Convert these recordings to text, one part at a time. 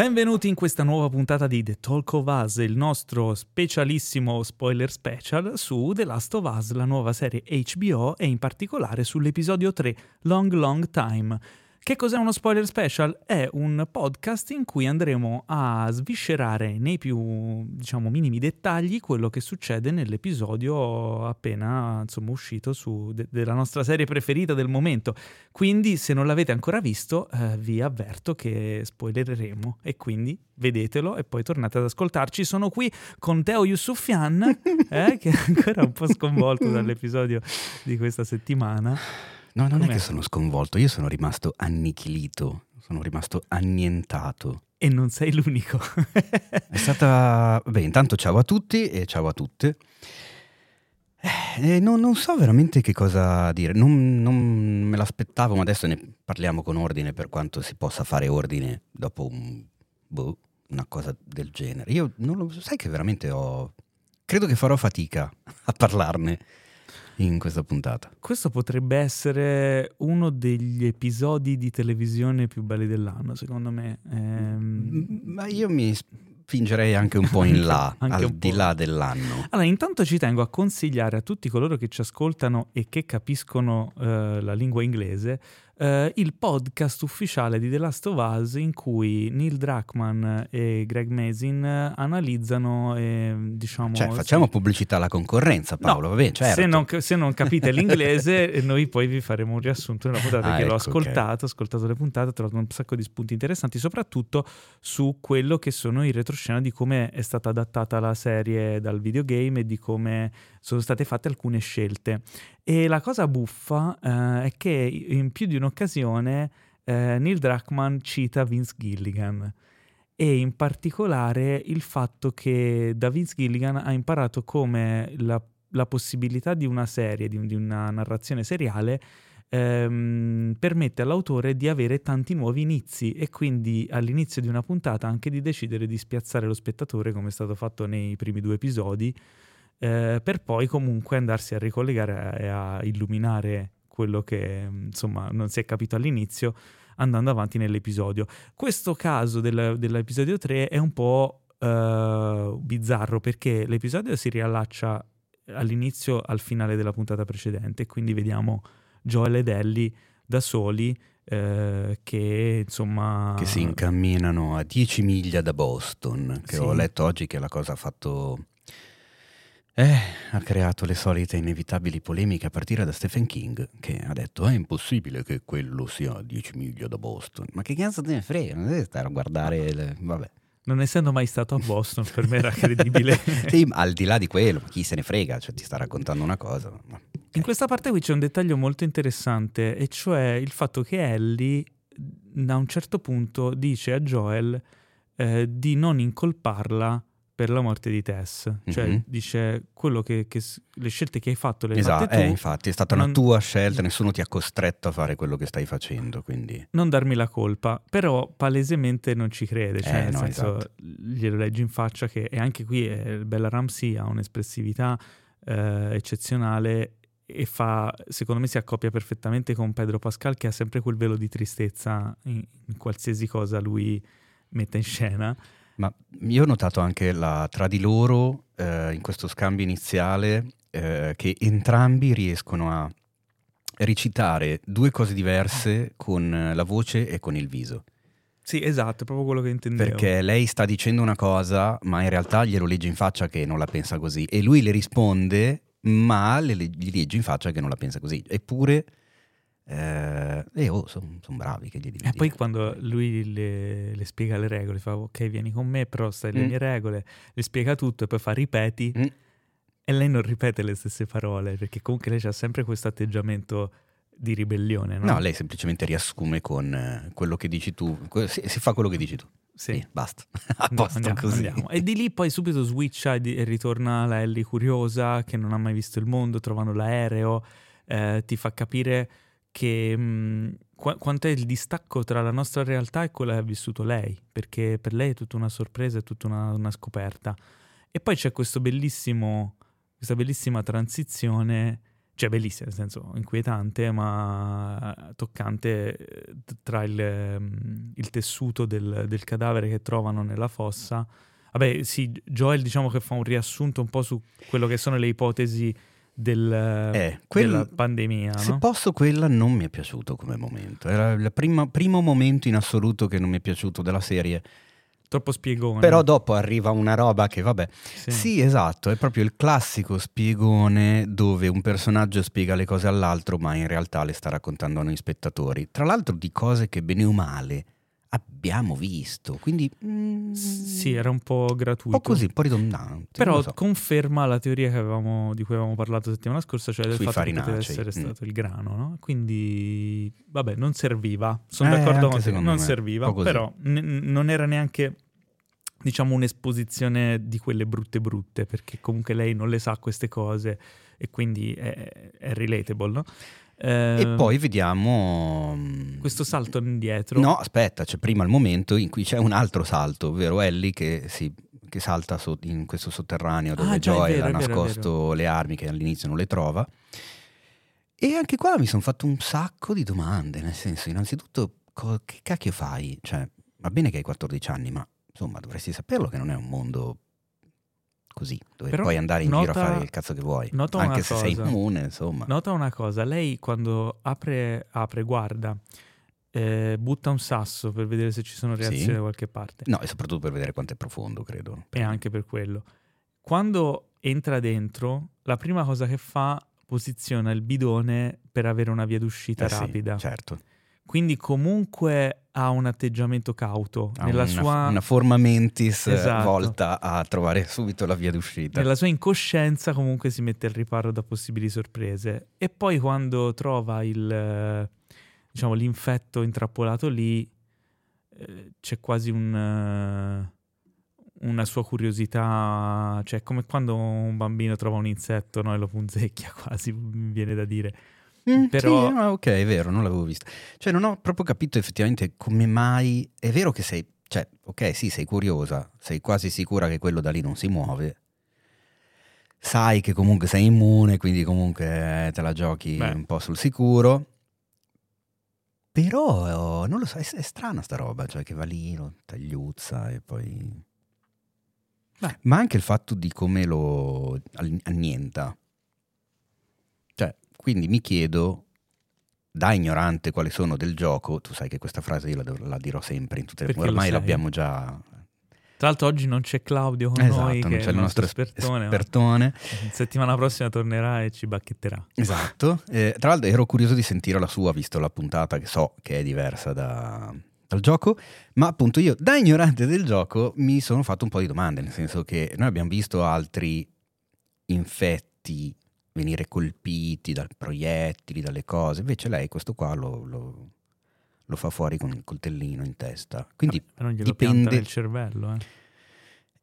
Benvenuti in questa nuova puntata di The Talk of Us, il nostro specialissimo spoiler special su The Last of Us, la nuova serie HBO e in particolare sull'episodio 3, Long Long Time. Che cos'è uno spoiler special? È un podcast in cui andremo a sviscerare nei più, diciamo, minimi dettagli quello che succede nell'episodio appena, insomma, uscito su de- della nostra serie preferita del momento. Quindi, se non l'avete ancora visto, eh, vi avverto che spoilereremo e quindi vedetelo e poi tornate ad ascoltarci. Sono qui con Teo Yusufian, eh, che è ancora un po' sconvolto dall'episodio di questa settimana. No, non Com'è? è che sono sconvolto, io sono rimasto annichilito, sono rimasto annientato. E non sei l'unico. È stata... Beh, intanto ciao a tutti e ciao a tutte. Eh, non, non so veramente che cosa dire, non, non me l'aspettavo, ma adesso ne parliamo con ordine per quanto si possa fare ordine dopo un, boh, una cosa del genere. Io non lo sai che veramente ho... Credo che farò fatica a parlarne in questa puntata. Questo potrebbe essere uno degli episodi di televisione più belli dell'anno, secondo me. Ehm, Ma io mi spingerei anche un po' in là, al di là dell'anno. Allora, intanto ci tengo a consigliare a tutti coloro che ci ascoltano e che capiscono eh, la lingua inglese eh, il podcast ufficiale di The Last of Us in cui Neil Druckmann e Greg Mazin analizzano, eh, diciamo... Cioè, facciamo pubblicità alla concorrenza, Paolo, No, va bene, certo. Se non, se non capite l'inglese, eh, noi poi vi faremo un riassunto della puntata Ah, che l'ho ecco, ascoltato, ho ascoltato le puntate, ho trovato un sacco di spunti interessanti, soprattutto su quello che sono i retroscena di come è stata adattata la serie dal videogame e di come sono state fatte alcune scelte. E la cosa buffa eh, è che in più di un'occasione eh, Neil Druckmann cita Vince Gilligan e in particolare il fatto che da Vince Gilligan ha imparato come la, la possibilità di una serie, di, di una narrazione seriale, ehm, permette all'autore di avere tanti nuovi inizi e quindi all'inizio di una puntata anche di decidere di spiazzare lo spettatore come è stato fatto nei primi due episodi, eh, per poi comunque andarsi a ricollegare e a illuminare quello che insomma non si è capito all'inizio andando avanti nell'episodio. Questo caso del- dell'episodio 3 è un po' eh, bizzarro perché l'episodio si riallaccia all'inizio al finale della puntata precedente, quindi vediamo Joel ed Ellie da soli eh, che insomma... Che si incamminano a 10 miglia da Boston, che Sì. ho letto oggi che la cosa ha fatto... Eh, ha creato le solite inevitabili polemiche a partire da Stephen King, che ha detto è impossibile che quello sia a 10 miglia da Boston. Ma che cazzo te ne frega? Non devi stare a guardare... le- Vabbè. Non essendo mai stato a Boston, per me era credibile. Sì, al di là di quello, chi se ne frega? Cioè, ti sta raccontando una cosa. ma- In questa parte qui c'è un dettaglio molto interessante, e cioè il fatto che Ellie da un certo punto dice a Joel eh, di non incolparla per la morte di Tess. Cioè Mhm. dice quello che, che le scelte che hai fatto le hai Esatto, fatte tu, eh, infatti è stata una non- tua scelta, nessuno ti ha costretto a fare quello che stai facendo, quindi... non darmi la colpa, però palesemente non ci crede, cioè Eh, nel no, senso esatto. glielo leggi in faccia che e anche qui eh, Bella Ramsey ha un'espressività eh, eccezionale e fa, secondo me si accoppia perfettamente con Pedro Pascal che ha sempre quel velo di tristezza in, in qualsiasi cosa lui metta in scena. Ma io ho notato anche la, tra di loro, eh, in questo scambio iniziale, eh, che entrambi riescono a recitare due cose diverse con eh, la voce e con il viso. Sì, esatto, è proprio quello che intendevo. Perché lei sta dicendo una cosa, ma in realtà glielo legge in faccia che non la pensa così. E lui le risponde, ma le- gli legge in faccia che non la pensa così. Eppure, eh, eh, oh, sono bravi che gli devi E poi quando lui le, le spiega le regole, fa ok vieni con me, però stai le Mm. mie regole, le spiega tutto e poi fa ripeti Mm. e lei non ripete le stesse parole perché comunque lei ha sempre questo atteggiamento di ribellione, no? No, lei semplicemente riassume con eh, quello che dici tu. Si, si fa quello che dici tu. Sì. Sì, basta. A No, posto andiamo, così. andiamo. E di lì poi subito switcha e, e ritorna la Ellie curiosa che non ha mai visto il mondo, trovano l'aereo, eh, ti fa capire che mh, qua- quanto è il distacco tra la nostra realtà e quella che ha vissuto lei, perché per lei è tutta una sorpresa, è tutta una, una scoperta. E poi c'è questa bellissima transizione cioè bellissima, nel senso inquietante, ma toccante eh, tra il, ehm, il tessuto del, del, cadavere che trovano nella fossa. Vabbè, sì, Joel diciamo che fa un riassunto un po' su quello che sono le ipotesi del, eh, quel, della pandemia. Se no? posso, quella non mi è piaciuto come momento. Era il prima, primo momento in assoluto che non mi è piaciuto della serie troppo spiegone. Però dopo arriva una roba che, vabbè, sì. sì. esatto, è proprio il classico spiegone dove un personaggio spiega le cose all'altro, ma in realtà le sta raccontando a noi spettatori. Tra l'altro di cose che bene o male abbiamo visto, quindi... Mm, sì, era un po' gratuito. Un po' così, un po' ridondante. Però so. conferma la teoria avevamo, di cui avevamo parlato settimana scorsa, cioè del Sui fatto farinacei. che poteva essere mm. stato il grano, no? Quindi, vabbè, non serviva. Sono eh, d'accordo con te, non me. serviva, però n- non era neanche diciamo un'esposizione di quelle brutte brutte, perché comunque lei non le sa queste cose e quindi è, è relatable, no? Eh, e poi vediamo mm, questo salto indietro. No, aspetta, c'è prima il momento in cui c'è un altro salto, ovvero Ellie che, si, che salta so, in questo sotterraneo dove ah, Joy ha nascosto le armi che all'inizio non le trova. E anche qua mi sono fatto un sacco di domande, nel senso, innanzitutto, co- che cacchio fai? Cioè, va bene che hai 14 anni, ma insomma, dovresti saperlo che non è un mondo così, dove Però puoi andare in nota, giro a fare il cazzo che vuoi, anche se cosa. sei immune, insomma. Nota una cosa, lei quando apre, apre guarda, eh, butta un sasso per vedere se ci sono reazioni sì. da qualche parte. No, e soprattutto per vedere quanto è profondo, credo. E anche per quello. Quando entra dentro, la prima cosa che fa posiziona il bidone per avere una via d'uscita eh rapida. Sì, certo. Quindi comunque ha un atteggiamento cauto. Ha nella una, sua... una forma mentis esatto. volta a trovare subito la via d'uscita. Nella sua incoscienza comunque si mette al riparo da possibili sorprese. E poi quando trova il, diciamo, l'infetto intrappolato lì, eh, c'è quasi un... una sua curiosità, cioè come quando un bambino trova un insetto no, e lo punzecchia quasi, mi viene da dire. Mm, Però... Sì, ah, ok, è vero, non l'avevo vista. Cioè, non ho proprio capito effettivamente come mai. È vero che sei. Cioè, ok, sì, sei curiosa, sei quasi sicura che quello da lì non si muove. Sai che comunque sei immune, quindi comunque te la giochi Beh. un po' sul sicuro. Però non lo so, è, è strana sta roba, cioè che va lì, lo tagliuzza e poi. Beh. Ma anche il fatto di come lo annienta. Quindi mi chiedo, da ignorante quali sono del gioco, tu sai che questa frase io la, la dirò sempre in tutte le... Ormai l'abbiamo già... Tra l'altro oggi non c'è Claudio con esatto, noi, non c'è il nostro espertone. espertone. Settimana prossima tornerà e ci bacchetterà. Esatto. Eh, tra l'altro ero curioso di sentire la sua, visto la puntata che so che è diversa da, dal gioco, ma appunto io da ignorante del gioco mi sono fatto un po' di domande, nel senso che noi abbiamo visto altri infetti venire colpiti dai proiettili, dalle cose. Invece lei questo qua lo, lo, lo fa fuori con il coltellino in testa. Quindi ah, non glielo dipende il cervello, eh.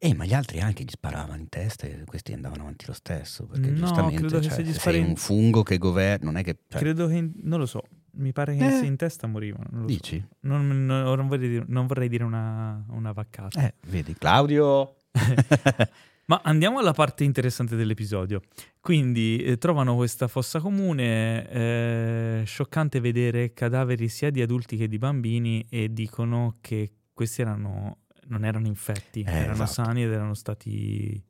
Eh, ma gli altri anche gli sparavano in testa e questi andavano avanti lo stesso. Perché no, giustamente cioè, se, se sei un fungo che governa, non è che. Cioè... Credo che. In... non lo so. Mi pare che eh. in testa morivano. Dici? So. Non, non, non, vorrei dire, non, vorrei dire, una, una vaccata. Eh, vedi, Claudio. Ma andiamo alla parte interessante dell'episodio. Quindi eh, trovano questa fossa comune, eh, scioccante vedere cadaveri sia di adulti che di bambini e dicono che questi erano, non erano infetti, eh, erano esatto. sani ed erano stati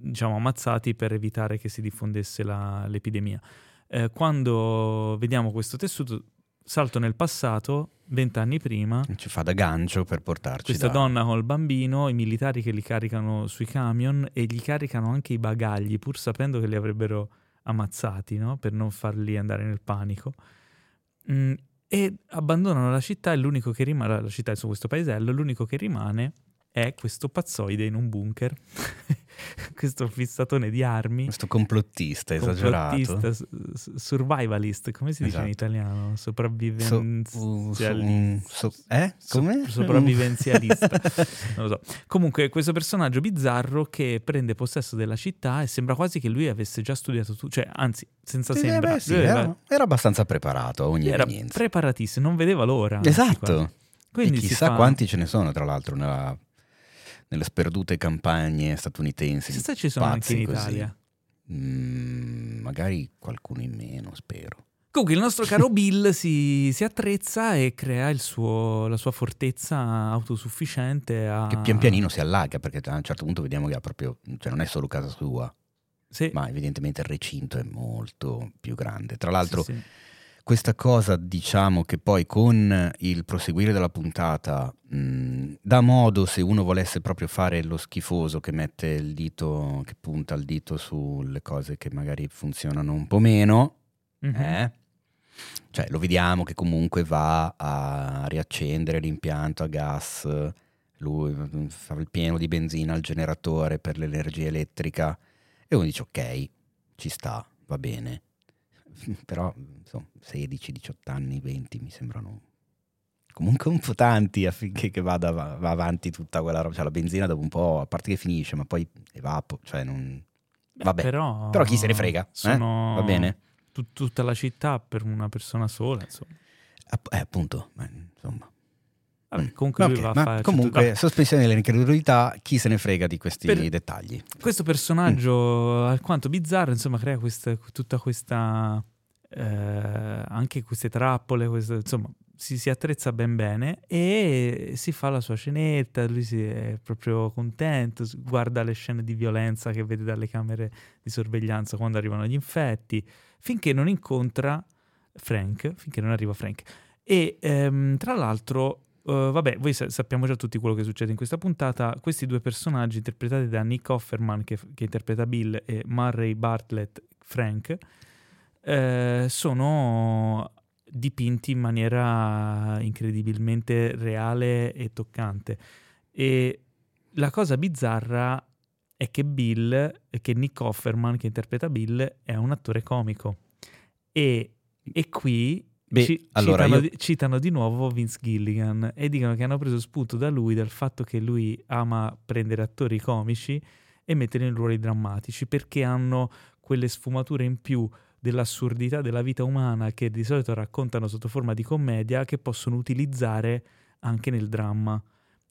diciamo ammazzati per evitare che si diffondesse la, l'epidemia. Eh, quando vediamo questo tessuto salto nel passato, vent'anni prima. Ci fa da gancio per portarci. Questa da... donna col bambino, i militari che li caricano sui camion e gli caricano anche i bagagli, pur sapendo che li avrebbero ammazzati, no? per non farli andare nel panico. Mm, e abbandonano la città e l'unico che rimane, la città su questo paesello, l'unico che rimane è questo pazzoide in un bunker. questo fissatone di armi. Questo complottista esagerato. Complottista, survivalist, come si dice esatto. in italiano? Sopravvivenzialista. So, so, eh? Come? So, sopravvivenzialista. non lo so. Comunque, questo personaggio bizzarro che prende possesso della città e sembra quasi che lui avesse già studiato tutto, cioè, anzi, senza sì, sembra. Beh, sì, era, era, abbastanza preparato a ogni era evenienza. preparatissimo, non vedeva l'ora. Esatto. Quindi e chissà fa... quanti ce ne sono, tra l'altro, nella nelle sperdute campagne statunitensi. Chissà ci sono anche in Italia. Mm, magari qualcuno in meno, spero. Comunque il nostro caro Bill si, si attrezza e crea il suo- la sua fortezza autosufficiente a... Che pian pianino si allarga perché a un certo punto vediamo che ha proprio, cioè non è solo casa sua, Sì, ma evidentemente il recinto è molto più grande. Tra l'altro sì, sì. Questa cosa diciamo che poi con il proseguire della puntata mh, dà modo se uno volesse proprio fare lo schifoso che mette il dito, che punta il dito sulle cose che magari funzionano un po' meno, Mhm. eh? Cioè, lo vediamo che comunque va a riaccendere l'impianto a gas, lui mm, fa il pieno di benzina al generatore per l'energia elettrica e uno dice ok, ci sta, va bene. Però, insomma, 16, 18 anni, 20 mi sembrano comunque un po' tanti affinché vada va, va avanti tutta quella roba. Cioè, la benzina dopo un po', a parte che finisce, ma poi evapo, cioè non... Beh, Vabbè, però, però chi se ne frega, eh? sono Va bene? tut- tutta la città per una persona sola, insomma. App- eh, appunto, ma, insomma. Vabbè, Mm. comunque lui Ok, va fare... comunque, vabbè, sospensione dell'incredulità, chi se ne frega di questi Per- dettagli. questo personaggio alquanto bizzarro, insomma, crea questa- tutta questa... eh, anche queste trappole, queste- insomma, si, si attrezza ben bene e si fa la sua scenetta, lui si è proprio contento, guarda le scene di violenza che vede dalle camere di sorveglianza quando arrivano gli infetti, finché non incontra Frank, finché non arriva Frank. E ehm, tra l'altro, eh, vabbè, voi sa- sappiamo già tutti quello che succede in questa puntata. Questi due personaggi, interpretati da Nick Offerman, che, che interpreta Bill, e Murray Bartlett, Frank, eh, sono dipinti in maniera incredibilmente reale e toccante. E la cosa bizzarra è che Bill, che Nick Offerman, che interpreta Bill, è un attore comico. E, e qui Beh, ci- allora citano, io- citano di nuovo Vince Gilligan e dicono che hanno preso spunto da lui, dal fatto che lui ama prendere attori comici e metterli in ruoli drammatici, perché hanno quelle sfumature in più dell'assurdità della vita umana che di solito raccontano sotto forma di commedia che possono utilizzare anche nel dramma.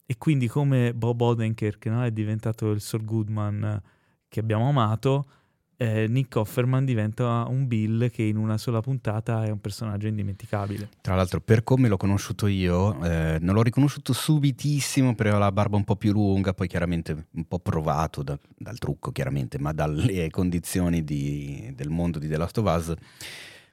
E quindi come Bob Odenkirk no, è diventato il Saul Goodman eh, che abbiamo amato, eh, Nick Offerman diventa un Bill che in una sola puntata è un personaggio indimenticabile. Tra l'altro, per come l'ho conosciuto io, eh, non l'ho riconosciuto subitissimo perché aveva la barba un po' più lunga, poi chiaramente un po' provato da- dal trucco, chiaramente, ma dalle condizioni di- del mondo di The Last of Us.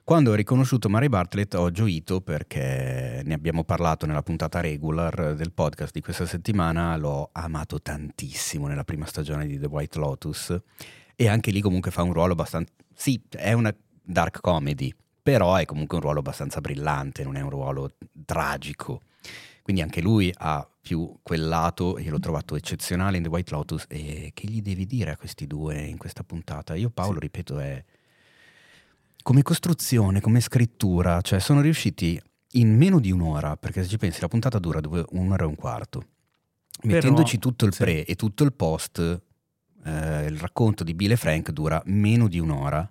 Quando ho riconosciuto Mary Bartlett ho gioito perché ne abbiamo parlato nella puntata regular del podcast di questa settimana, l'ho amato tantissimo nella prima stagione di The White Lotus e anche lì comunque fa un ruolo abbastanza... Sì, è una dark comedy, però è comunque un ruolo abbastanza brillante, non è un ruolo tragico. Quindi anche lui ha più quel lato, io l'ho trovato eccezionale in The White Lotus e che gli devi dire a questi due in questa puntata? Io Paolo, Sì. ripeto, è come costruzione, come scrittura, cioè sono riusciti in meno di un'ora, perché se ci pensi la puntata dura due- un'ora e un quarto, mettendoci tutto il sì. pre e tutto il post, eh, il racconto di Bill e Frank dura meno di un'ora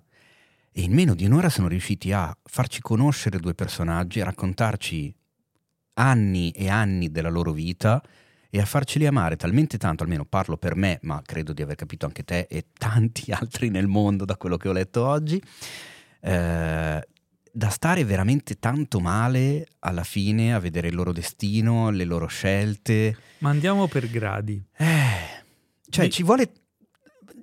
e in meno di un'ora sono riusciti a farci conoscere due personaggi, a raccontarci anni e anni della loro vita e a farceli amare talmente tanto, almeno parlo per me, ma credo di aver capito anche te e tanti altri nel mondo da quello che ho letto oggi, eh, da stare veramente tanto male alla fine a vedere il loro destino, le loro scelte. Ma andiamo per gradi. Eh, cioè Di- ci vuole...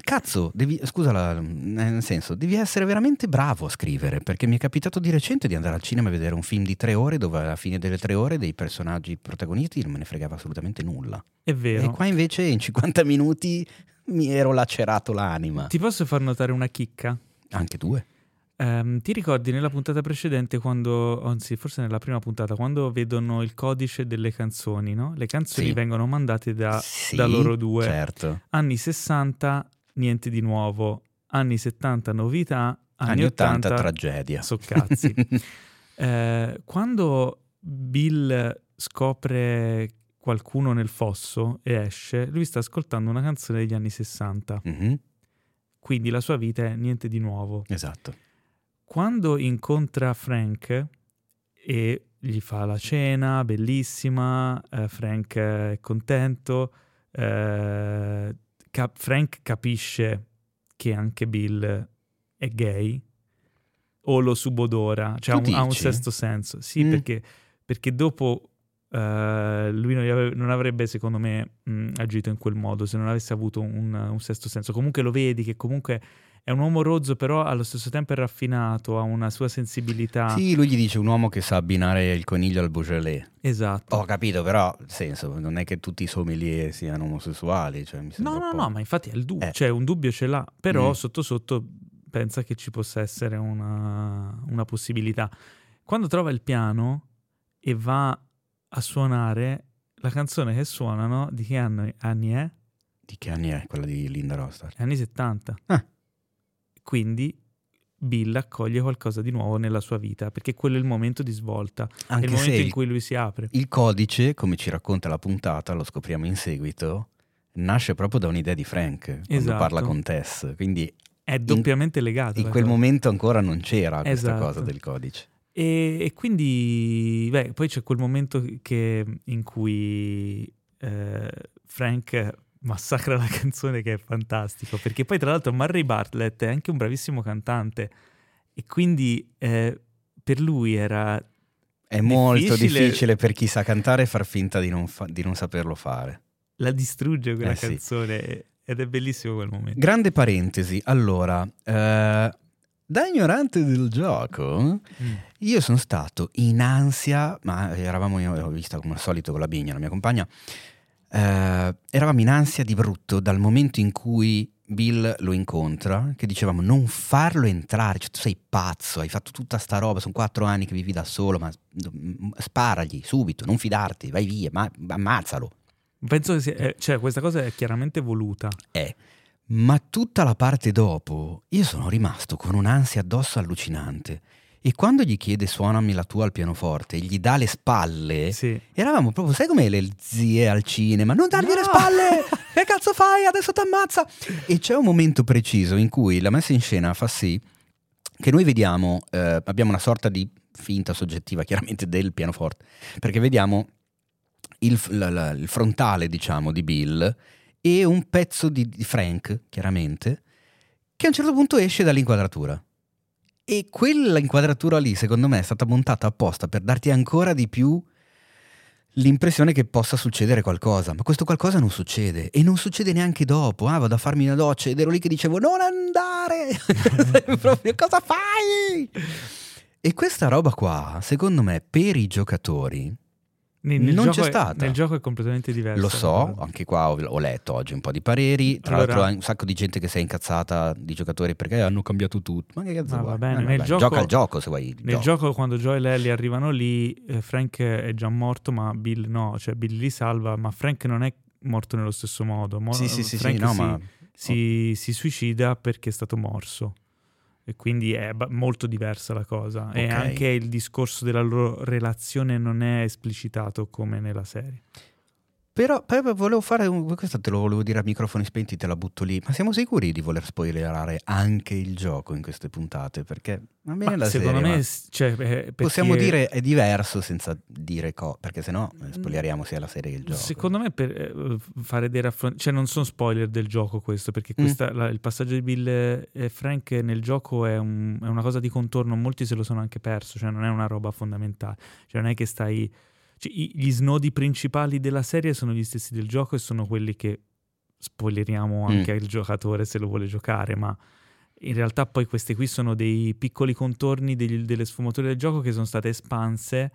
Cazzo, devi, scusa, la- nel senso, devi essere veramente bravo a scrivere, perché mi è capitato di recente di andare al cinema a vedere un film di tre ore dove alla fine delle tre ore dei personaggi protagonisti non me ne fregava assolutamente nulla. È vero. E qua invece in 50 minuti mi ero lacerato l'anima. Ti posso far notare una chicca? Anche due. Ehm, ti ricordi nella puntata precedente, quando, anzi, forse nella prima puntata, quando vedono il codice delle canzoni, no? Le canzoni Sì. vengono mandate da, Sì, da loro due. Certo. Anni 60, niente di nuovo. Anni 70, novità. Anni, Anni 80, 80, tragedia. soccazzi. Eh, quando Bill scopre qualcuno nel fosso e esce, lui sta ascoltando una canzone degli anni 60. Mhm, Quindi la sua vita è niente di nuovo. Esatto. Quando incontra Frank e gli fa la cena, bellissima, eh, Frank è contento, eh, cap- Frank capisce che anche Bill è gay o lo subodora, cioè ha un, ha un, sesto senso. Sì, mm. perché, perché, dopo uh, lui non, avrebbe, non, avrebbe, secondo me, mh, agito in quel modo se non avesse avuto un, un sesto senso. Comunque lo vedi che comunque è un uomo rozzo, però allo stesso tempo è raffinato, ha una sua sensibilità. Sì, lui gli dice un uomo che sa abbinare il coniglio al Beaujolais. Esatto. Ho capito, però, senso, non è che tutti i sommelier siano omosessuali. Cioè, no, no, no, ma infatti è il dubbio, eh. cioè un dubbio ce l'ha, però mm. sotto sotto pensa che ci possa essere una, una possibilità. Quando trova il piano e va a suonare, la canzone che suonano, di che anni, anni è? Di che anni è quella di Linda Rostar? Anni 70. Ah. Quindi Bill accoglie qualcosa di nuovo nella sua vita, perché quello è il momento di svolta, Anche è il momento in cui lui si apre. Il codice, come ci racconta la puntata, lo scopriamo in seguito, nasce proprio da un'idea di Frank quando esatto. parla con Tess, quindi è doppiamente in, legato. In quel cosa. momento ancora non c'era questa esatto. cosa del codice. E, e, quindi, beh, poi c'è quel momento che, in cui eh, Frank massacra la canzone che è fantastico, perché poi tra l'altro Murray Bartlett è anche un bravissimo cantante e quindi eh, per lui era... È difficile... molto difficile per chi sa cantare far finta di non, fa- di non saperlo fare. La distrugge quella eh, canzone sì. ed è bellissimo quel momento. Grande parentesi, allora, eh, da ignorante del gioco, mm. io sono stato in ansia, ma eravamo, io l'ho vista come al solito con la Bigna, la mia compagna, eh, eravamo in ansia di brutto dal momento in cui Bill lo incontra, che dicevamo non farlo entrare, cioè, tu sei pazzo, hai fatto tutta sta roba, sono quattro anni che vivi da solo, ma sparagli subito, non fidarti, vai via, ma, ammazzalo. Penso che sia, eh, cioè, questa cosa è chiaramente voluta. Eh, ma tutta la parte dopo, io sono rimasto con un'ansia addosso allucinante. E quando gli chiede suonami la tua al pianoforte gli dà le spalle, sì. eravamo proprio, sai come le zie al cinema? Non dargli no! le spalle! che cazzo fai? Adesso ti ammazza! E c'è un momento preciso in cui la messa in scena fa sì che noi vediamo, eh, abbiamo una sorta di finta soggettiva chiaramente del pianoforte, perché vediamo il, la, la, il frontale, diciamo, di Bill e un pezzo di, di Frank, chiaramente, che a un certo punto esce dall'inquadratura. E quella inquadratura lì, secondo me, è stata montata apposta per darti ancora di più l'impressione che possa succedere qualcosa. Ma questo qualcosa non succede. E non succede neanche dopo. Ah, vado a farmi una doccia ed ero lì che dicevo: Non andare! Proprio, cosa fai? E questa roba qua, secondo me, per i giocatori nel, nel non c'è stata. Nel gioco è completamente diverso. Lo so, anche qua ho, ho, letto oggi un po' di pareri. Tra allora, l'altro, un sacco di gente che si è incazzata di giocatori perché hanno cambiato tutto. Ma che cazzo ma va bene. Nel gioco, Gioca al gioco se vuoi. Nel gioco, gioco quando Joe e Ellie arrivano lì, eh, Frank è già morto, ma Bill no. Cioè, Bill li salva, ma Frank non è morto nello stesso modo. Mo- sì, sì, sì, sì no, si, ma... si, si suicida perché è stato morso e quindi è molto diversa la cosa okay. e anche il discorso della loro relazione non è esplicitato come nella serie. Però, però volevo fare, un, questo te lo volevo dire a microfoni spenti, te la butto lì, ma siamo sicuri di voler spoilerare anche il gioco in queste puntate? Perché va bene la secondo serie, me cioè, eh, perché... possiamo dire è diverso senza dire co, perché sennò eh, spoileriamo sia la serie che il gioco. Secondo me per eh, fare dei raffronti, cioè non sono spoiler del gioco questo, perché mm. questa, mm. la, il passaggio di Bill e Frank nel gioco è, un, è una cosa di contorno, molti se lo sono anche perso, cioè non è una roba fondamentale, cioè non è che stai cioè, gli snodi principali della serie sono gli stessi del gioco e sono quelli che spoileriamo anche mm. al giocatore se lo vuole giocare, ma in realtà poi questi qui sono dei piccoli contorni degli, delle sfumature del gioco che sono state espanse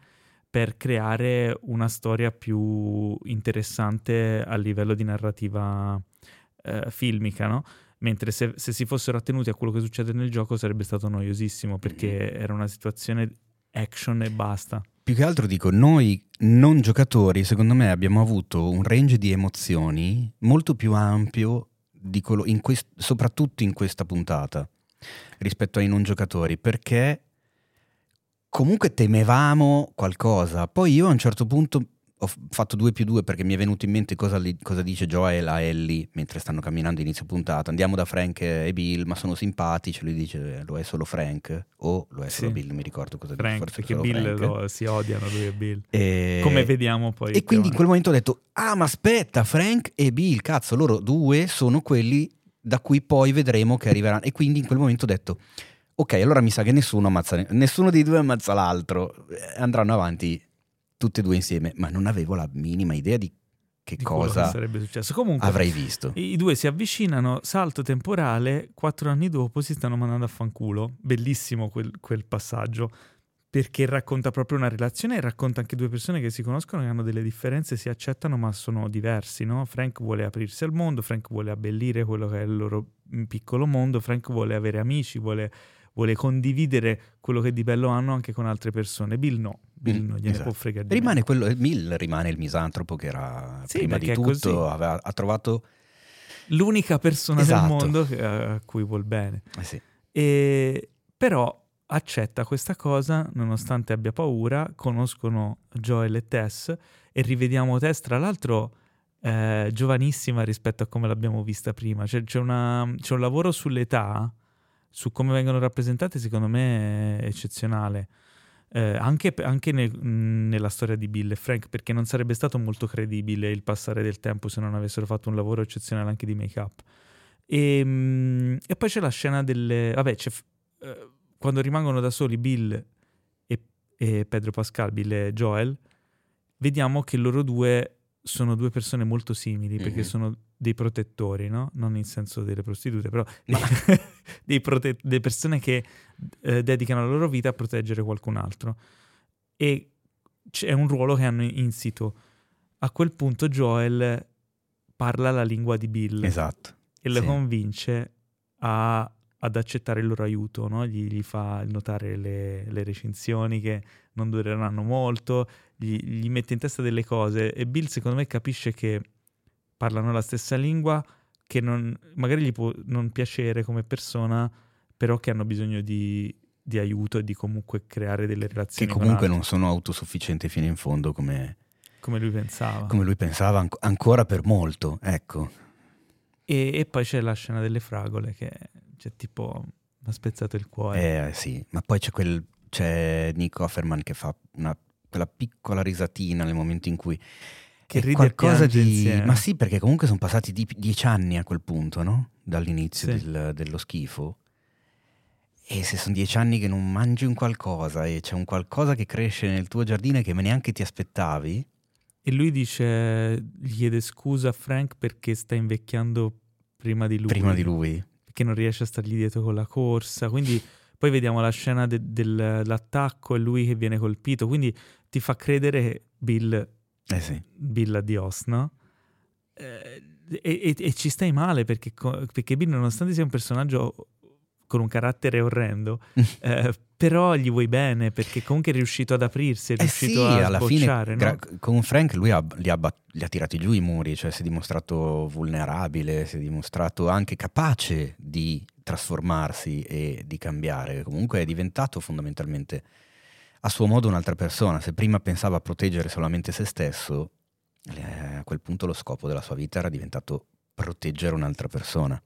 per creare una storia più interessante a livello di narrativa eh, filmica, no? Mentre se, se, si fossero attenuti a quello che succede nel gioco sarebbe stato noiosissimo perché mm. era una situazione action e basta. Più che altro dico, noi non giocatori, secondo me, abbiamo avuto un range di emozioni molto più ampio, in quest- soprattutto in questa puntata, rispetto ai non giocatori, perché comunque temevamo qualcosa. Poi io a un certo punto ho fatto 2 più 2 perché mi è venuto in mente cosa, li, cosa, dice Joel a Ellie mentre stanno camminando inizio puntata. Andiamo da Frank e Bill, ma sono simpatici. Lui dice lo è solo Frank o lo è solo sì. Bill, mi ricordo cosa Frank, dice. Forse perché Bill lo, si odiano lui e Bill. E... Come vediamo poi. E quindi in quel momento ho detto, ah ma aspetta, Frank e Bill, cazzo, loro due sono quelli da cui poi vedremo che arriveranno. E quindi in quel momento ho detto, ok, allora mi sa che nessuno, ammazza, nessuno dei due ammazza l'altro, eh, andranno avanti tutti e due insieme, ma non avevo la minima idea di che di cosa sarebbe successo. Comunque, avrei visto. I i due si avvicinano, salto temporale, quattro anni dopo si stanno mandando a fanculo. Bellissimo quel, quel passaggio, perché racconta proprio una relazione e racconta anche due persone che si conoscono, che hanno delle differenze, si accettano ma sono diversi. No? Frank vuole aprirsi al mondo, Frank vuole abbellire quello che è il loro mm, piccolo mondo, Frank vuole avere amici, vuole, vuole condividere quello che di bello hanno anche con altre persone. Bill no, Bill Mm, non gliene esatto. può fregare Rimane quello, Mill rimane il misantropo che era Sì, prima di tutto, aveva- ha trovato... l'unica persona Esatto. del mondo che- a cui vuol bene. eh sì, E, però accetta questa cosa nonostante abbia paura, conoscono Joel e Tess e rivediamo Tess tra l'altro eh, giovanissima rispetto a come l'abbiamo vista prima, Cioè, c'è, una- c'è un lavoro sull'età, su come vengono rappresentate secondo me è eccezionale. Eh, anche, anche ne- nella storia di Bill e Frank, perché non sarebbe stato molto credibile il passare del tempo se non avessero fatto un lavoro eccezionale anche di make-up. E, mm, e poi c'è la scena delle... Vabbè, eh, quando rimangono da soli Bill e, e Pedro Pascal, Bill e Joel, vediamo che loro due sono due persone molto simili perché Mhm. sono dei protettori, no? Non in senso delle prostitute, però dei prote- delle persone che eh, dedicano la loro vita a proteggere qualcun altro. E c'è un ruolo che hanno insito. A quel punto Joel parla la lingua di Bill esatto. e lo Sì. convince a- ad accettare il loro aiuto, no? gli, gli fa notare le, le recensioni che non dureranno molto, gli, gli mette in testa delle cose e Bill secondo me capisce che parlano la stessa lingua, che non- magari gli può non piacere come persona, però che hanno bisogno di, di aiuto e di comunque creare delle Che relazioni con comunque non sono autosufficienti fino in fondo come, come lui pensava. come lui pensava anc- ancora per molto, ecco. E, e poi c'è la scena delle fragole che c'è tipo mi ha spezzato il cuore. Eh sì, ma poi c'è, quel, c'è Nick Offerman che fa una- quella piccola risatina nel momento in cui... Che ride qualcosa di... insieme. Ma sì, perché comunque sono passati di- dieci anni a quel punto, no? Dall'inizio Sì. del- dello schifo. E se sono dieci anni che non mangi un qualcosa e c'è un qualcosa che cresce nel tuo giardino che neanche ti aspettavi, E lui dice, gli chiede scusa a Frank perché sta invecchiando prima di lui. prima di lui, Perché non riesce a stargli dietro con la corsa. Quindi poi vediamo la scena de- dell'attacco e lui che viene colpito. Quindi ti fa credere che Bill, eh sì, Bill addios, no? Eh, e, e- e ci stai male perché, perché Bill, nonostante sia un personaggio con un carattere orrendo, eh, però gli vuoi bene perché comunque è riuscito ad aprirsi, è Eh sì, riuscito a alla fine sbocciare, no? gra- con Frank lui ha, li, ha, bat- li ha tirati giù i muri, cioè si è dimostrato vulnerabile, si è dimostrato anche capace di trasformarsi e di cambiare. Comunque è diventato fondamentalmente a suo modo un'altra persona. Se prima pensava a proteggere solamente se stesso, eh, a quel punto lo scopo della sua vita era diventato proteggere un'altra persona.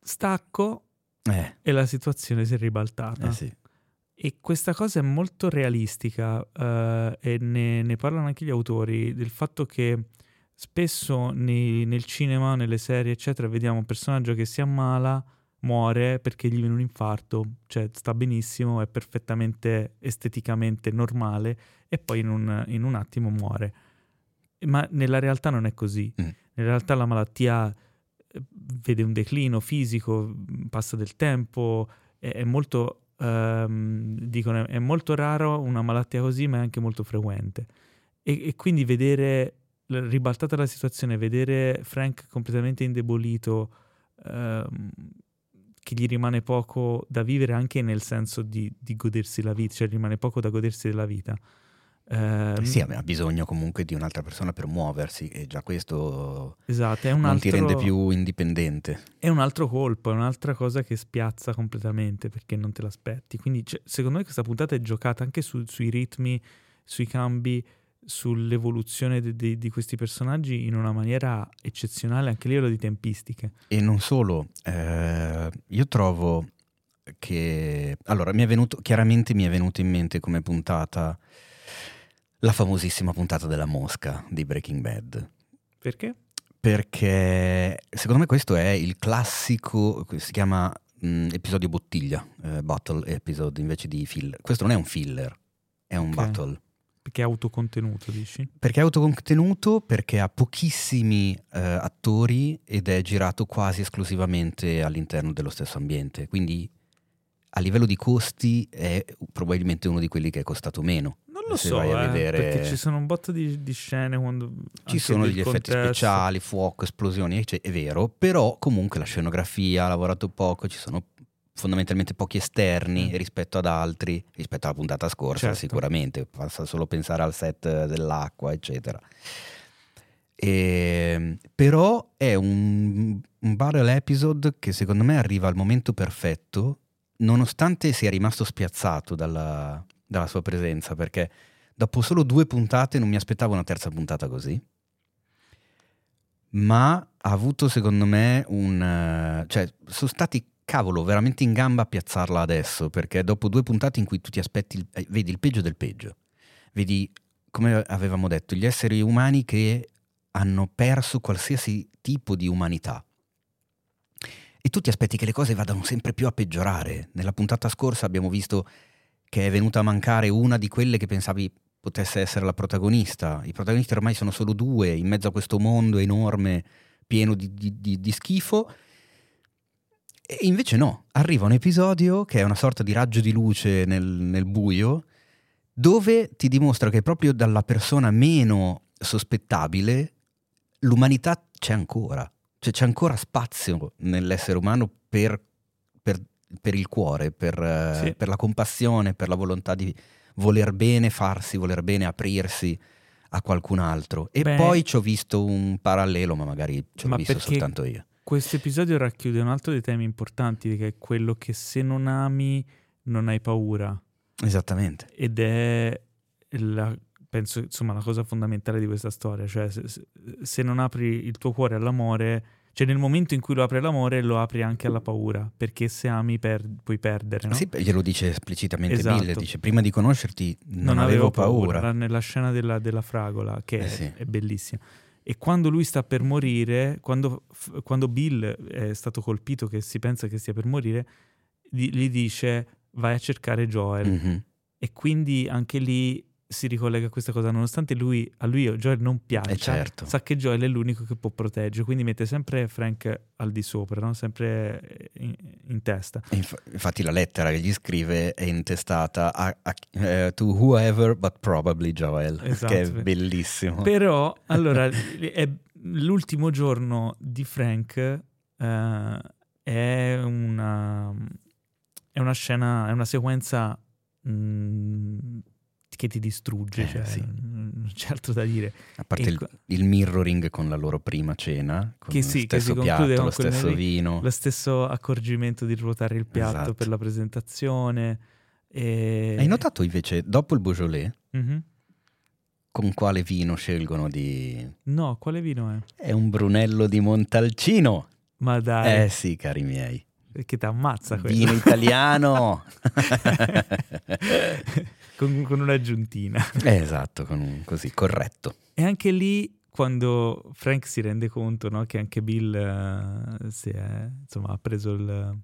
Stacco Eh, e la situazione si è ribaltata. eh sì. E questa cosa è molto realistica eh, e ne, ne parlano anche gli autori del fatto che spesso nei- nel cinema, nelle serie, eccetera, vediamo un personaggio che si ammala, muore perché gli viene un infarto, cioè sta benissimo, è perfettamente esteticamente normale e poi in un, in un attimo muore. Ma nella realtà non è così. Mm. Nella realtà la malattia eh, vede un declino fisico, passa del tempo, è, è molto ehm, dicono è molto raro una malattia così, ma è anche molto frequente. E, e quindi vedere, ribaltata la situazione, vedere Frank completamente indebolito, ehm, che gli rimane poco da vivere anche nel senso di, di godersi la vita, cioè rimane poco da godersi della vita. Ehm, Sì, ha bisogno comunque di un'altra persona per muoversi e già questo esatto, è un, non altro, ti rende più indipendente. è un altro colpo, è un'altra cosa che spiazza completamente perché non te l'aspetti. Quindi cioè, secondo me questa puntata è giocata anche su- sui ritmi, sui cambi, sull'evoluzione de- de- di questi personaggi in una maniera eccezionale anche a livello di tempistiche. E non solo, eh, io trovo che... Allora, mi è venuto, chiaramente mi è venuto in mente come puntata la famosissima puntata della mosca di Breaking Bad. Perché? perché secondo me questo è il classico, si chiama mh, episodio bottiglia, eh, battle episode invece di filler. Questo non è un filler, è un Ok. battle. Perché è autocontenuto, dici? Perché è autocontenuto, perché ha pochissimi eh, attori ed è girato quasi esclusivamente all'interno dello stesso ambiente. Quindi a livello di costi è probabilmente uno di quelli che è costato meno. Non lo so, eh, vedere- perché ci sono un botto di, di scene quando... Ci sono del gli effetti contesto. speciali, fuoco, esplosioni, ecc- è vero, però comunque la scenografia ha lavorato poco, ci sono fondamentalmente pochi esterni Mm. rispetto ad altri, rispetto alla puntata scorsa Certo. sicuramente, basta solo pensare al set dell'acqua, eccetera. E, però è un, un barrel episode che secondo me arriva al momento perfetto, nonostante sia rimasto spiazzato dalla, dalla sua presenza, perché dopo solo due puntate non mi aspettavo una terza puntata così. Ma ha avuto secondo me un... cioè sono stati cavolo veramente in gamba a piazzarla adesso, perché dopo due puntate in cui tu ti aspetti, il- eh, vedi il peggio del peggio, vedi come avevamo detto, gli esseri umani che hanno perso qualsiasi tipo di umanità. E tu ti aspetti che le cose vadano sempre più a peggiorare. Nella puntata scorsa abbiamo visto che è venuta a mancare una di quelle che pensavi potesse essere la protagonista. I protagonisti ormai sono solo due, in mezzo a questo mondo enorme, pieno di, di- di- di schifo. E invece no, arriva un episodio che è una sorta di raggio di luce nel, nel buio, dove ti dimostra che proprio dalla persona meno sospettabile l'umanità c'è ancora. Cioè c'è ancora spazio nell'essere umano per, per- per il cuore, per, Sì. per la compassione, per la volontà di voler bene farsi, voler bene aprirsi a qualcun altro. E Beh- poi ci ho visto un parallelo, ma magari l'ho Ma visto perché- soltanto io. Questo episodio racchiude un altro dei temi importanti, che è quello che se non ami non hai paura. Esattamente. Ed è, la, penso, insomma, la cosa fondamentale di questa storia. Cioè, se, se- non apri il tuo cuore all'amore, cioè nel momento in cui lo apri all'amore, lo apri anche alla paura. Perché se ami per- puoi perdere, no? Sì, glielo dice esplicitamente Esatto. Bill, dice prima di conoscerti non, avevo paura. La- Nella scena della, della fragola, che Eh è- sì. è bellissima. E quando lui sta per morire, quando, quando Bill è stato colpito, che si pensa che stia per morire, gli, gli dice vai a cercare Joel. Mhm. E quindi anche lì si ricollega a questa cosa, nonostante lui, a lui Joel non piaccia, Eh, certo. sa che Joel è l'unico che può proteggere, quindi mette sempre Frank al di sopra, no? sempre in, in testa. Inf- infatti la lettera che gli scrive è intestata a, a- eh, to whoever but probably Joel, Esatto. che è bellissimo. Però, allora, è- l'ultimo giorno di Frank eh, è una, è una scena, è una sequenza mm, che ti distrugge, Eh, cioè, sì. non c'è altro da dire. a parte il, il mirroring con la loro prima cena, con Che lo sì, che stesso si conclude piatto, con lo stesso vino. Lo stesso accorgimento di ruotare il piatto Esatto. per la presentazione. E... Hai notato invece, dopo il Beaujolais, Mhm. con quale vino scelgono di... No, quale vino è? È un Brunello di Montalcino. Ma dai, Eh sì, cari miei. che ti ammazza quello. Vino italiano. con, con un'aggiuntina. Eh, esatto, con un- così, corretto. E anche lì, quando Frank si rende conto no, che anche Bill eh, si è, insomma, ha preso il-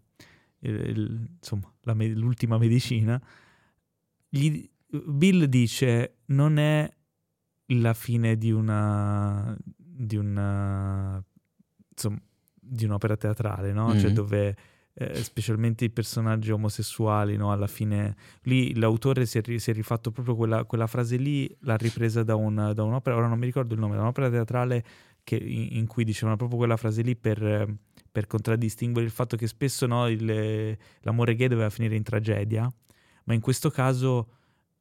il- il- insomma, me- l'ultima medicina, gli- Bill dice non è la fine di una, di una insomma, di un'opera teatrale, no? Cioè Mhm. dove eh, specialmente i personaggi omosessuali, no? Alla fine lì l'autore si è, si è rifatto proprio quella, quella frase lì, l'ha ripresa da, un- da un'opera, ora non mi ricordo il nome, da un'opera teatrale che- in, in cui dicevano proprio quella frase lì per, per contraddistinguere il fatto che spesso no, il- l'amore gay doveva finire in tragedia, ma in questo caso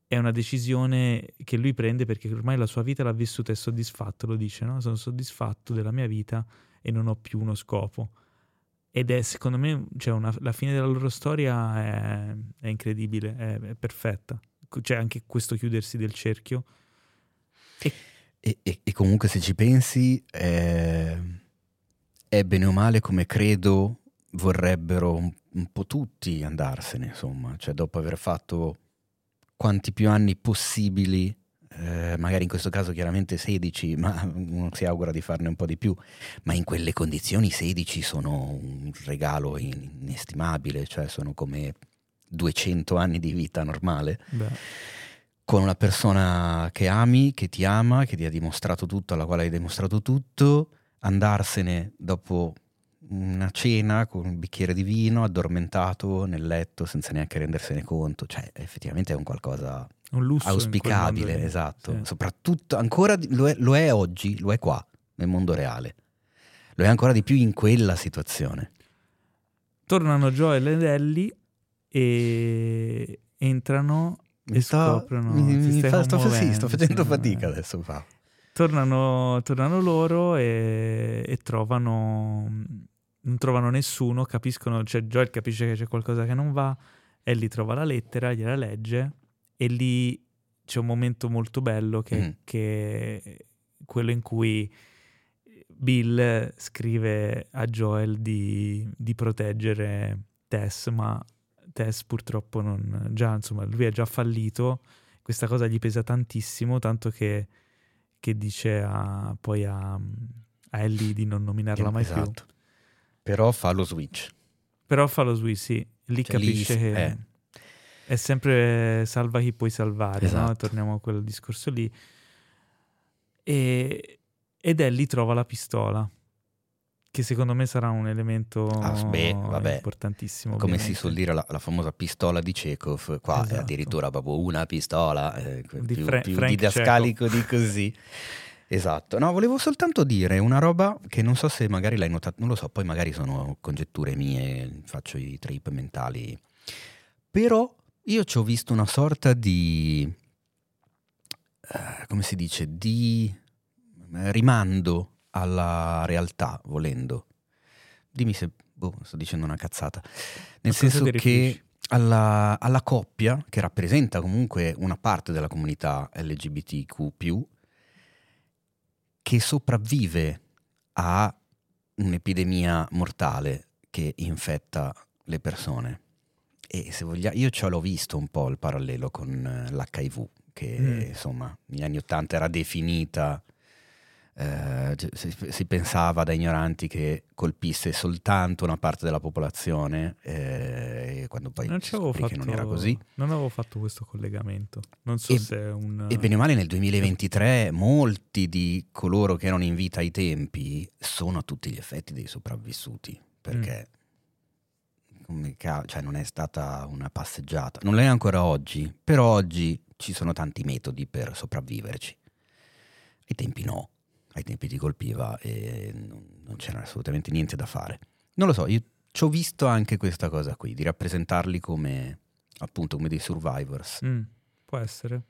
è una decisione che lui prende perché ormai la sua vita l'ha vissuta e soddisfatto, lo dice, no? Sono soddisfatto della mia vita e non ho più uno scopo. Ed è secondo me, cioè una- la fine della loro storia è, è incredibile, è, è perfetta. C'è anche questo chiudersi del cerchio. E, e- e comunque se ci pensi, eh, è bene o male come credo vorrebbero un, un po' tutti andarsene, insomma, cioè dopo aver fatto quanti più anni possibili eh, magari in questo caso chiaramente 16, ma uno si augura di farne un po' di più, ma in quelle condizioni 16 sono un regalo inestimabile, cioè sono come 200 anni di vita normale. Beh. Con una persona che ami, che ti ama, che ti ha dimostrato tutto, alla quale hai dimostrato tutto, andarsene dopo una cena con un bicchiere di vino, addormentato nel letto senza neanche rendersene conto, cioè effettivamente è un qualcosa un lusso auspicabile, esatto, sì. soprattutto ancora lo è, lo è oggi, lo è qua, nel mondo reale, lo è ancora di più in quella situazione. Tornano Joel ed Ellie e entrano mi e sta, scoprono mi, mi fa, sto, sì, sto facendo fatica adesso fa. Tornano, tornano loro e, e, trovano non trovano nessuno, capiscono, cioè Joel capisce che c'è qualcosa che non va, Ellie trova la lettera, gliela legge e lì c'è un momento molto bello che, mm. che è quello in cui Bill scrive a Joel di, di proteggere Tess, ma Tess purtroppo non, già, insomma, lui è già fallito, questa cosa gli pesa tantissimo, tanto che, che dice a, poi a, a, Ellie di non nominarla mai esatto. più. Però fa lo switch. Però fa lo switch, sì. Lì cioè, capisce lì, che eh. È sempre salva chi puoi salvare, esatto. no? Torniamo a quel discorso lì. E, ed Ellie trova la pistola che secondo me sarà un elemento ah, beh, vabbè. importantissimo. Come ovviamente. si suol dire la, la, famosa pistola di Chekhov, qua esatto. è addirittura proprio una pistola, eh, di più, Fra- più didascalico di così. Esatto, no, volevo soltanto dire una roba che non so se magari l'hai notata, non lo so, poi magari sono congetture mie, faccio i trip mentali, però io ci ho visto una sorta di, uh, come si dice, di rimando alla realtà, volendo. Dimmi se boh, sto dicendo una cazzata. Nel senso che alla, alla, coppia, che rappresenta comunque una parte della comunità LGBTQ, che sopravvive a un'epidemia mortale che infetta le persone. E se vogliamo, io ce l'ho visto un po' il parallelo con l'HIV, che mm. insomma negli anni Ottanta era definita eh, si, si, pensava da ignoranti che colpisse soltanto una parte della popolazione, eh, quando poi non, si fatto, che non era così. Non avevo fatto questo collegamento. Non so e, se è un. E bene o male nel 2023 molti di coloro che erano in vita ai tempi sono a tutti gli effetti dei sopravvissuti, perché. Mm. Cioè non è stata una passeggiata, non è ancora oggi, però oggi ci sono tanti metodi per sopravviverci. Ai tempi no ai tempi ti colpiva e non c'era assolutamente niente da fare. Non lo so, io ci ho visto anche questa cosa qui, di rappresentarli come appunto come dei survivors. Mm, può essere.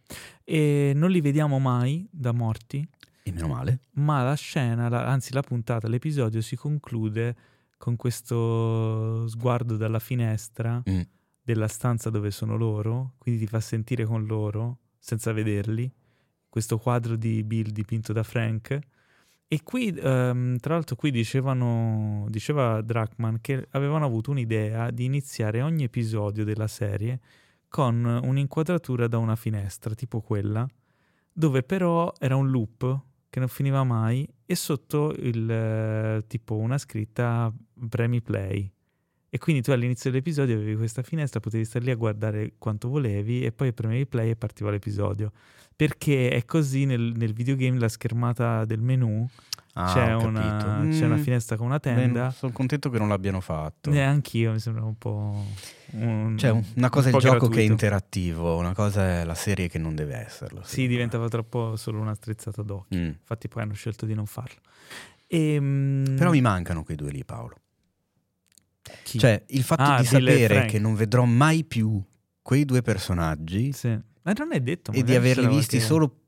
E non li vediamo mai da morti. E meno male. Ma la scena, la, anzi la puntata, l'episodio si conclude con questo sguardo dalla finestra mm. della stanza dove sono loro, quindi ti fa sentire con loro senza vederli. Questo quadro di Bill dipinto da Frank e qui, um, tra l'altro, qui dicevano, diceva Drachman che avevano avuto un'idea di iniziare ogni episodio della serie con un'inquadratura da una finestra, tipo quella, dove però era un loop che non finiva mai e sotto il eh, tipo una scritta premi play. E quindi tu all'inizio dell'episodio avevi questa finestra, potevi stare lì a guardare quanto volevi e poi premevi play e partiva l'episodio perché è così nel, nel videogame la schermata del menu Ah, c'è, una, mm, c'è, una, finestra con una tenda. Beh, sono contento che non l'abbiano fatto. Neanche io, mi sembra un po'. Un, cioè, una cosa un è il gioco gratuito. che è interattivo, una cosa è la serie che non deve esserlo. Sì, diventava troppo solo una strizzata d'occhio. Mm. Infatti, poi hanno scelto di non farlo. E, um... Però mi mancano quei due lì, Paolo. Chi? Cioè, il fatto ah, di sapere che non vedrò mai più quei due personaggi. Sì ma non è detto. E di averli visti che... solo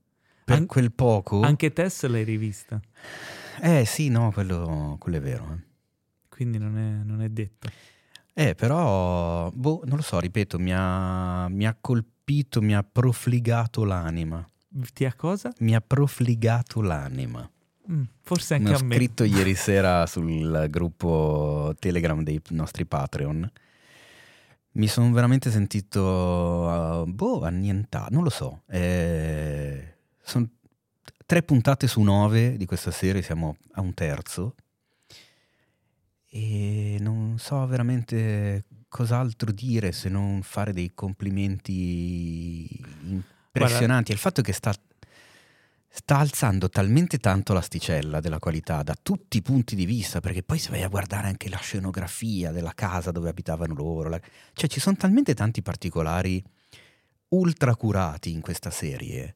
per An- quel poco. Anche Tess l'hai rivista. Eh sì, no, quello, quello è vero. Eh. Quindi non è, non è, detto. Eh, però, boh, non lo so, ripeto, mi ha, mi ha colpito, mi ha profligato l'anima. Ti ha cosa? Mi ha profligato l'anima. Mm, forse anche a me. Ho scritto ieri sera sul gruppo Telegram dei nostri Patreon mi sono veramente sentito uh, boh, annientato, non lo so. Eh, sono tre puntate su nove di questa serie, siamo a un terzo. E non so veramente cos'altro dire se non fare dei complimenti impressionanti. Guarda. Il fatto che sta, sta alzando talmente tanto l'asticella della qualità da tutti i punti di vista, perché poi se vai a guardare anche la scenografia della casa dove abitavano loro, la, cioè ci sono talmente tanti particolari ultra curati in questa serie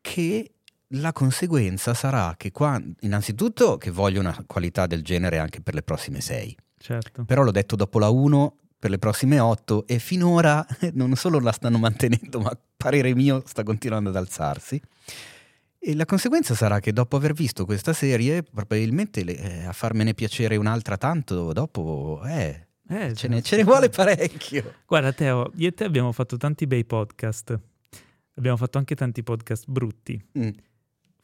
che la conseguenza sarà che qua, innanzitutto, che voglio una qualità del genere anche per le prossime sei. Certo. Però l'ho detto dopo la 1 per le prossime 8 e finora non solo la stanno mantenendo, ma parere mio sta continuando ad alzarsi. E la conseguenza sarà che dopo aver visto questa serie, probabilmente le, eh, a farmene piacere un'altra tanto dopo, eh, eh ce, ne, ce, ne, vuole parecchio. Guarda Teo, io e te abbiamo fatto tanti bei podcast, abbiamo fatto anche tanti podcast brutti. Mm.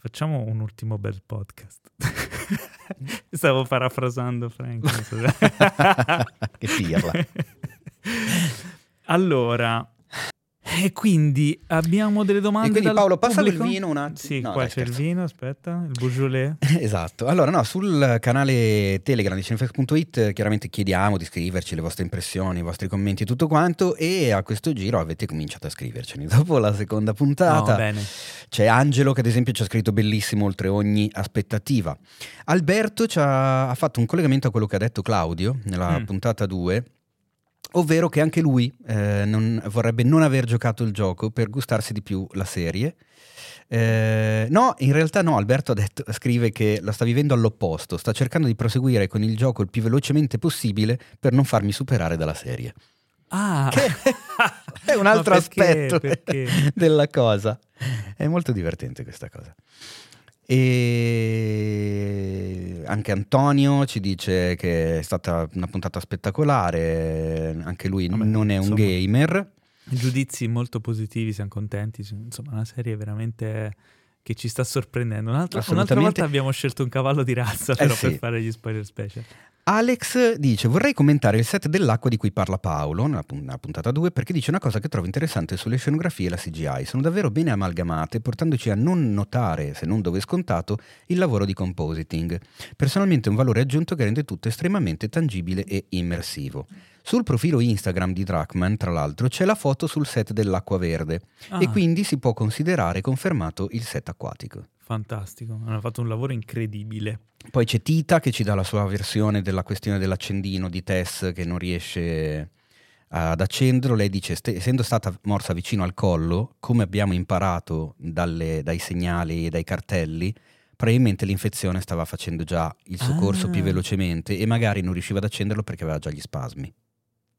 Facciamo un ultimo bel podcast. Stavo parafrasando Frank. che pirla. allora, e quindi abbiamo delle domande. E quindi Paolo, passa il vino un attimo. Sì, no, qua dai, c'è scherzo. il vino, aspetta, il Beaujolais. esatto. Allora, no, sul canale Telegram di Cinefest.it chiaramente chiediamo di scriverci le vostre impressioni, i vostri commenti e tutto quanto e a questo giro avete cominciato a scriverceli. Dopo la seconda puntata oh, c'è Angelo che ad esempio ci ha scritto bellissimo oltre ogni aspettativa. Alberto ci ha, ha fatto un collegamento a quello che ha detto Claudio nella mm. puntata 2 ovvero che anche lui eh, non, vorrebbe non aver giocato il gioco per gustarsi di più la serie. Eh, no, in realtà no, Alberto detto, scrive che la sta vivendo all'opposto, sta cercando di proseguire con il gioco il più velocemente possibile per non farmi superare dalla serie. Ah, è un altro perché, aspetto perché? della cosa. È molto divertente questa cosa. E anche Antonio ci dice che è stata una puntata spettacolare, anche lui Vabbè, non è un insomma, gamer. Giudizi molto positivi, siamo contenti, insomma una serie veramente che ci sta sorprendendo. Un'altra, un'altra volta abbiamo scelto un cavallo di razza però eh sì. per fare gli spoiler special. Alex dice vorrei commentare il set dell'acqua di cui parla Paolo nella, puntata 2 perché dice una cosa che trovo interessante sulle scenografie e la CGI. Sono davvero bene amalgamate portandoci a non notare, se non dove scontato, il lavoro di compositing. Personalmente è un valore aggiunto che rende tutto estremamente tangibile e immersivo. Sul profilo Instagram di Drachman, tra l'altro, c'è la foto sul set dell'acqua verde ah. e quindi si può considerare confermato il set acquatico. Fantastico, hanno fatto un lavoro incredibile. Poi c'è Tita che ci dà la sua versione della questione dell'accendino di Tess che non riesce ad accenderlo. Lei dice, essendo stata morsa vicino al collo, come abbiamo imparato dalle, dai segnali e dai cartelli, probabilmente l'infezione stava facendo già il suo ah. corso più velocemente e magari non riusciva ad accenderlo perché aveva già gli spasmi.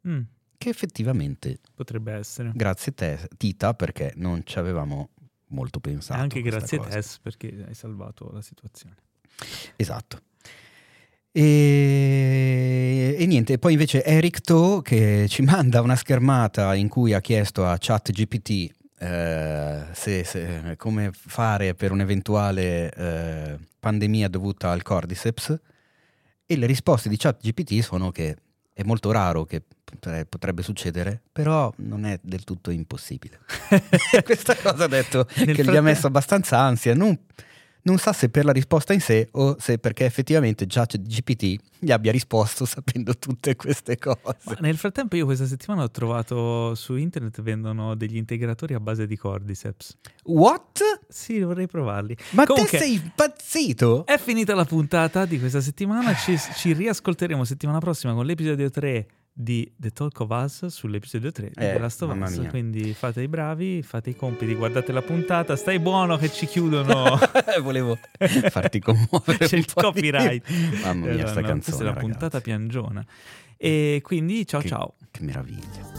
Mm. Che effettivamente potrebbe essere. Grazie te, Tita, perché non ci avevamo molto pensato. Anche grazie a Tess perché hai salvato la situazione. Esatto. E, e, niente, poi invece Eric To che ci manda una schermata in cui ha chiesto a ChatGPT eh, se, se, come fare per un'eventuale eh, pandemia dovuta al cordyceps e le risposte di ChatGPT sono che è molto raro che potrebbe succedere, però non è del tutto impossibile. Questa cosa ha detto Nel che gli ha messo abbastanza ansia. Non, non sa se per la risposta in sé o se perché effettivamente già GPT gli abbia risposto sapendo tutte queste cose. Ma nel frattempo io questa settimana ho trovato su internet vendono degli integratori a base di Cordyceps. What? Sì, vorrei provarli. Ma Comunque, te sei impazzito? È finita la puntata di questa settimana, ci, ci riascolteremo settimana prossima con l'episodio 3 di The Talk of Us sull'episodio 3 di eh, The Last of Us. Quindi fate i bravi, fate i compiti, guardate la puntata, stai buono che ci chiudono. Volevo farti commuovere. C'è il copyright. Mamma mia, sta no, canzone. Questa è la ragazzi. puntata piangiona. E quindi ciao che, ciao. Che meraviglia.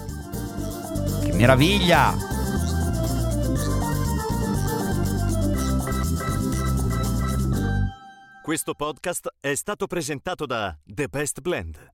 Che meraviglia! Questo podcast è stato presentato da The Best Blend.